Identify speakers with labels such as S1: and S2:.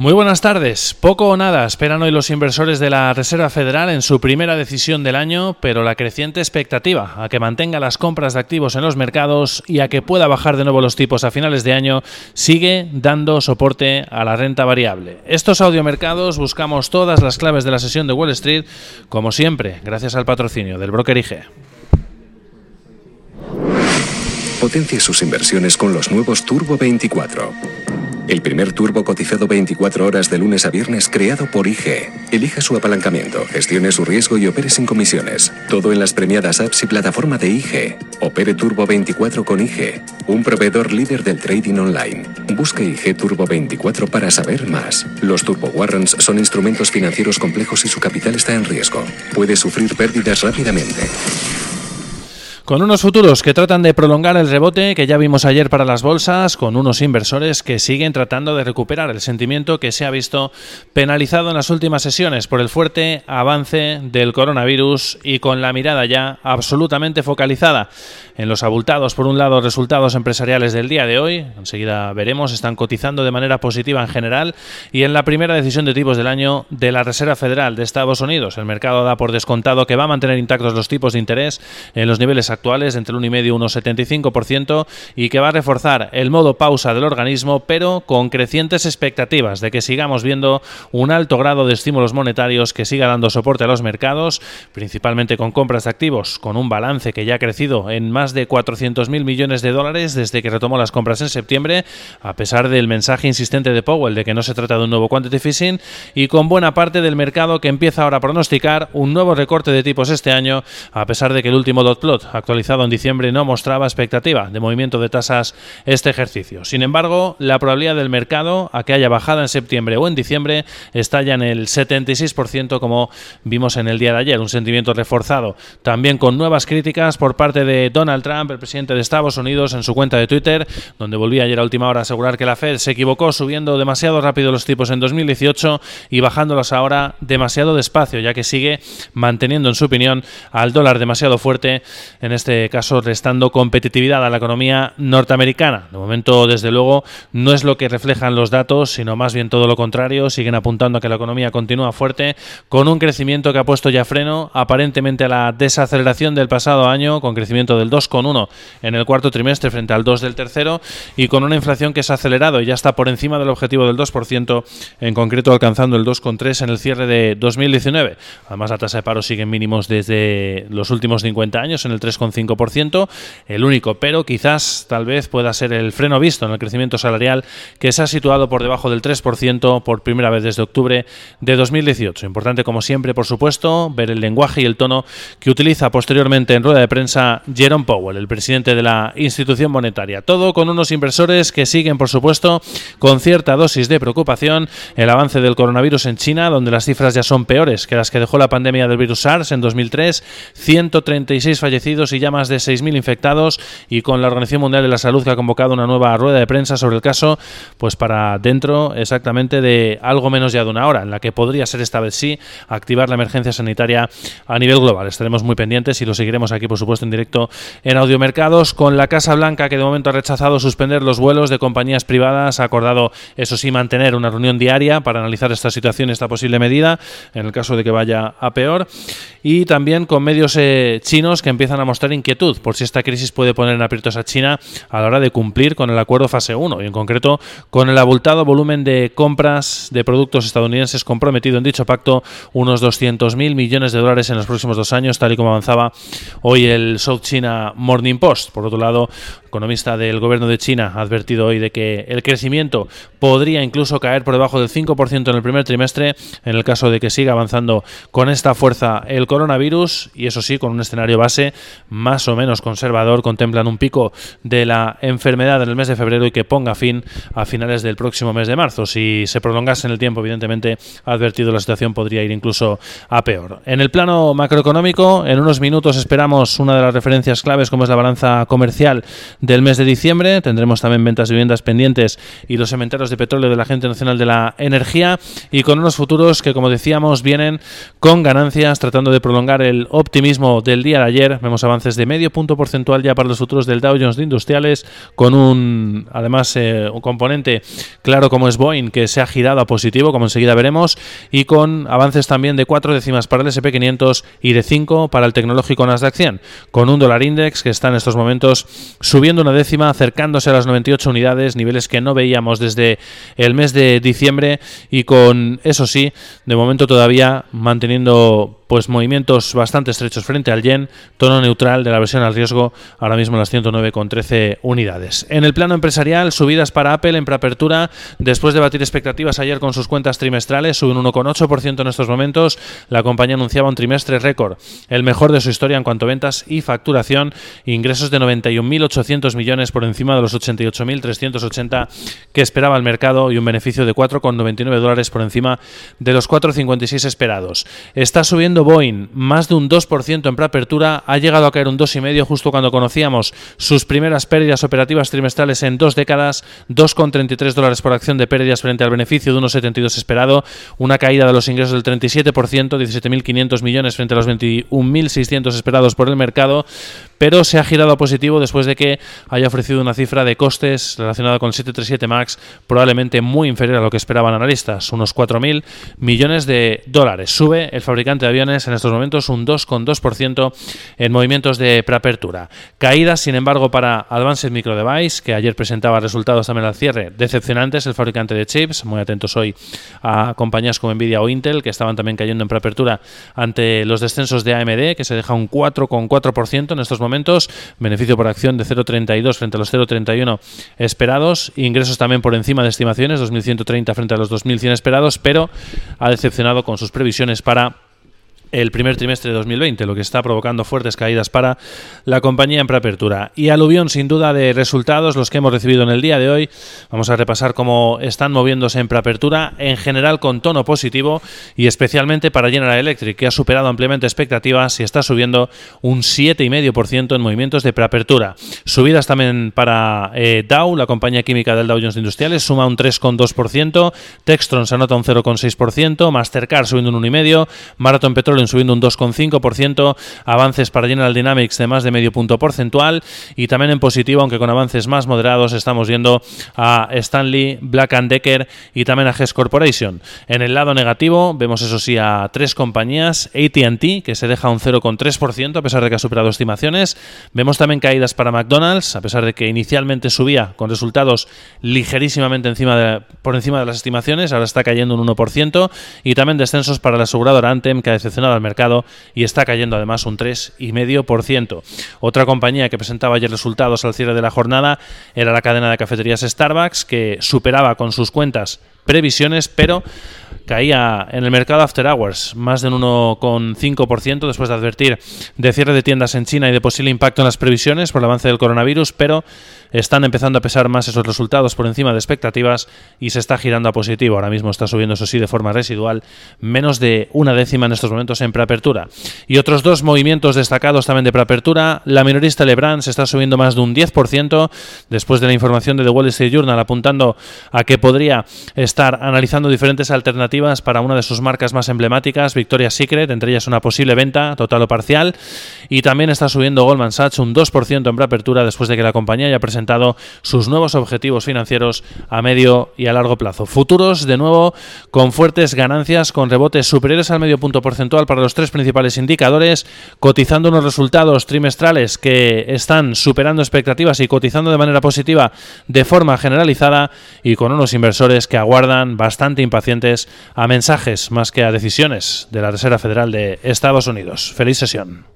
S1: Muy buenas tardes. Poco o nada esperan hoy los inversores de la Reserva Federal en su primera decisión del año, pero la creciente expectativa a que mantenga las compras de activos en los mercados y a que pueda bajar de nuevo los tipos a finales de año sigue dando soporte a la renta variable. Estos audiomercados buscamos todas las claves de la sesión de Wall Street, como siempre, gracias al patrocinio del broker IG.
S2: Potencie sus inversiones con los nuevos Turbo 24 el primer turbo cotizado 24 horas de lunes a viernes creado por IG. Elija su apalancamiento, gestione su riesgo y opere sin comisiones. Todo en las premiadas apps y plataforma de IG. Opere Turbo 24 con IG, un proveedor líder del trading online. Busque IG Turbo 24 para saber más. Los Turbo Warrants son instrumentos financieros complejos y su capital está en riesgo. Puede sufrir pérdidas rápidamente.
S1: Con unos futuros que tratan de prolongar el rebote que ya vimos ayer para las bolsas, con unos inversores que siguen tratando de recuperar el sentimiento que se ha visto penalizado en las últimas sesiones por el fuerte avance del coronavirus y con la mirada ya absolutamente focalizada en los abultados, por un lado, resultados empresariales del día de hoy, enseguida veremos, están cotizando de manera positiva en general, y en la primera decisión de tipos del año de la Reserva Federal de Estados Unidos. El mercado da por descontado que va a mantener intactos los tipos de interés en los niveles actuales, entre el 1,5 y 1,75%, y que va a reforzar el modo pausa del organismo, pero con crecientes expectativas de que sigamos viendo un alto grado de estímulos monetarios que siga dando soporte a los mercados, principalmente con compras de activos, con un balance que ya ha crecido en más de 400.000 millones de dólares desde que retomó las compras en septiembre, a pesar del mensaje insistente de Powell de que no se trata de un nuevo quantitative easing y con buena parte del mercado que empieza ahora a pronosticar un nuevo recorte de tipos este año, a pesar de que el último dot plot actualizado en diciembre no mostraba expectativa de movimiento de tasas este ejercicio. Sin embargo, la probabilidad del mercado a que haya bajada en septiembre o en diciembre está ya en el 76% como vimos en el día de ayer, un sentimiento reforzado también con nuevas críticas por parte de Donald Trump, el presidente de Estados Unidos, en su cuenta de Twitter, donde volvía ayer a última hora a asegurar que la Fed se equivocó subiendo demasiado rápido los tipos en 2018 y bajándolos ahora demasiado despacio, ya que sigue manteniendo, en su opinión, al dólar demasiado fuerte, en este caso restando competitividad a la economía norteamericana. De momento, desde luego, no es lo que reflejan los datos, sino más bien todo lo contrario. Siguen apuntando a que la economía continúa fuerte, con un crecimiento que ha puesto ya freno aparentemente a la desaceleración del pasado año, con crecimiento del 2 con uno en el cuarto trimestre frente al 2 del tercero y con una inflación que se ha acelerado y ya está por encima del objetivo del 2%, en concreto alcanzando el 2,3 en el cierre de 2019. Además, la tasa de paro sigue en mínimos desde los últimos 50 años, en el 3,5%. El único pero quizás tal vez pueda ser el freno visto en el crecimiento salarial que se ha situado por debajo del 3% por primera vez desde octubre de 2018. Importante como siempre, por supuesto, ver el lenguaje y el tono que utiliza posteriormente en rueda de prensa Jerome Powell el presidente de la institución monetaria. Todo con unos inversores que siguen, por supuesto, con cierta dosis de preocupación el avance del coronavirus en China, donde las cifras ya son peores que las que dejó la pandemia del virus SARS en 2003, 136 fallecidos y ya más de 6.000 infectados, y con la Organización Mundial de la Salud que ha convocado una nueva rueda de prensa sobre el caso, pues para dentro exactamente de algo menos ya de una hora, en la que podría ser esta vez sí activar la emergencia sanitaria a nivel global. Estaremos muy pendientes y lo seguiremos aquí, por supuesto, en directo en audiomercados con la Casa Blanca que de momento ha rechazado suspender los vuelos de compañías privadas, ha acordado eso sí mantener una reunión diaria para analizar esta situación, esta posible medida, en el caso de que vaya a peor, y también con medios eh, chinos que empiezan a mostrar inquietud por si esta crisis puede poner en aprietos a China a la hora de cumplir con el acuerdo fase 1 y en concreto con el abultado volumen de compras de productos estadounidenses comprometido en dicho pacto unos 200.000 millones de dólares en los próximos dos años, tal y como avanzaba hoy el South China Morning Post. Por otro lado, economista del gobierno de China ha advertido hoy de que el crecimiento podría incluso caer por debajo del 5% en el primer trimestre en el caso de que siga avanzando con esta fuerza el coronavirus y eso sí, con un escenario base más o menos conservador, contemplan un pico de la enfermedad en el mes de febrero y que ponga fin a finales del próximo mes de marzo. Si se prolongase en el tiempo, evidentemente, advertido la situación podría ir incluso a peor. En el plano macroeconómico, en unos minutos esperamos una de las referencias claves como es la balanza comercial del mes de diciembre. Tendremos también ventas de viviendas pendientes y los cementeros de petróleo de la Agencia Nacional de la Energía y con unos futuros que, como decíamos, vienen con ganancias, tratando de prolongar el optimismo del día de ayer. Vemos avances de medio punto porcentual ya para los futuros del Dow Jones de Industriales, con un, además, eh, un componente claro como es Boeing, que se ha girado a positivo, como enseguida veremos, y con avances también de cuatro décimas para el SP500 y de 5 para el tecnológico Nasdaq 100, con un dólar index que está en estos momentos subiendo una décima, acercándose a las 98 unidades, niveles que no veíamos desde el mes de diciembre y con, eso sí, de momento todavía manteniendo pues movimientos bastante estrechos frente al yen, tono neutral de la versión al riesgo, ahora mismo las 109,13 unidades. En el plano empresarial, subidas para Apple en preapertura, después de batir expectativas ayer con sus cuentas trimestrales, suben 1,8% en estos momentos. La compañía anunciaba un trimestre récord, el mejor de su historia en cuanto a ventas y facturación, ingresos de 91.800 millones por encima de los 88.380 que esperaba el mercado y un beneficio de 4,99 dólares por encima de los 4,56 esperados. Está subiendo Boeing más de un 2% en preapertura, ha llegado a caer un 2,5% justo cuando conocíamos sus primeras pérdidas operativas trimestrales en dos décadas, 2,33 dólares por acción de pérdidas frente al beneficio de 1,72 esperado, una caída de los ingresos del 37%, 17.500 millones frente a los 21.600 esperados por el mercado, pero se ha girado a positivo después de que haya ofrecido una cifra de costes relacionada con el 737 MAX probablemente muy inferior a lo que esperaban analistas, unos 4.000 millones de dólares. Sube el fabricante de aviones en estos momentos un 2,2% en movimientos de preapertura. Caídas, sin embargo, para Advanced Micro Device, que ayer presentaba resultados también al cierre decepcionantes, el fabricante de chips, muy atentos hoy a compañías como Nvidia o Intel, que estaban también cayendo en preapertura ante los descensos de AMD, que se deja un 4,4% en estos momentos beneficio por acción de 0,32 frente a los 0,31 esperados, ingresos también por encima de estimaciones, 2.130 frente a los 2.100 esperados, pero ha decepcionado con sus previsiones para el primer trimestre de 2020, lo que está provocando fuertes caídas para la compañía en preapertura. Y aluvión sin duda de resultados, los que hemos recibido en el día de hoy. Vamos a repasar cómo están moviéndose en preapertura, en general con tono positivo y especialmente para General Electric, que ha superado ampliamente expectativas y está subiendo un 7,5% en movimientos de preapertura. Subidas también para eh, Dow, la compañía química del Dow Jones Industriales, suma un 3,2%, Textron se anota un 0,6%, Mastercard subiendo un 1,5%, Marathon Petróleo subiendo un 2,5%, avances para General Dynamics de más de medio punto porcentual y también en positivo, aunque con avances más moderados, estamos viendo a Stanley, Black Decker y también a Hess Corporation. En el lado negativo vemos eso sí a tres compañías, AT&T que se deja un 0,3% a pesar de que ha superado estimaciones. Vemos también caídas para McDonald's a pesar de que inicialmente subía con resultados ligerísimamente encima de, por encima de las estimaciones, ahora está cayendo un 1% y también descensos para la aseguradora Anthem que ha decepcionado al mercado y está cayendo además un 3,5%. Otra compañía que presentaba ayer resultados al cierre de la jornada era la cadena de cafeterías Starbucks, que superaba con sus cuentas previsiones, pero caía en el mercado After Hours más de un 1,5% después de advertir de cierre de tiendas en China y de posible impacto en las previsiones por el avance del coronavirus, pero están empezando a pesar más esos resultados por encima de expectativas y se está girando a positivo. Ahora mismo está subiendo, eso sí, de forma residual, menos de una décima en estos momentos en preapertura. Y otros dos movimientos destacados también de preapertura. La minorista Lebrand se está subiendo más de un 10% después de la información de The Wall Street Journal apuntando a que podría estar analizando diferentes para una de sus marcas más emblemáticas, Victoria's Secret, entre ellas una posible venta total o parcial. Y también está subiendo Goldman Sachs un 2% en preapertura después de que la compañía haya presentado sus nuevos objetivos financieros a medio y a largo plazo. Futuros, de nuevo, con fuertes ganancias, con rebotes superiores al medio punto porcentual para los tres principales indicadores, cotizando unos resultados trimestrales que están superando expectativas y cotizando de manera positiva de forma generalizada y con unos inversores que aguardan bastante impacientes a mensajes más que a decisiones de la Reserva Federal de Estados Unidos. Feliz sesión.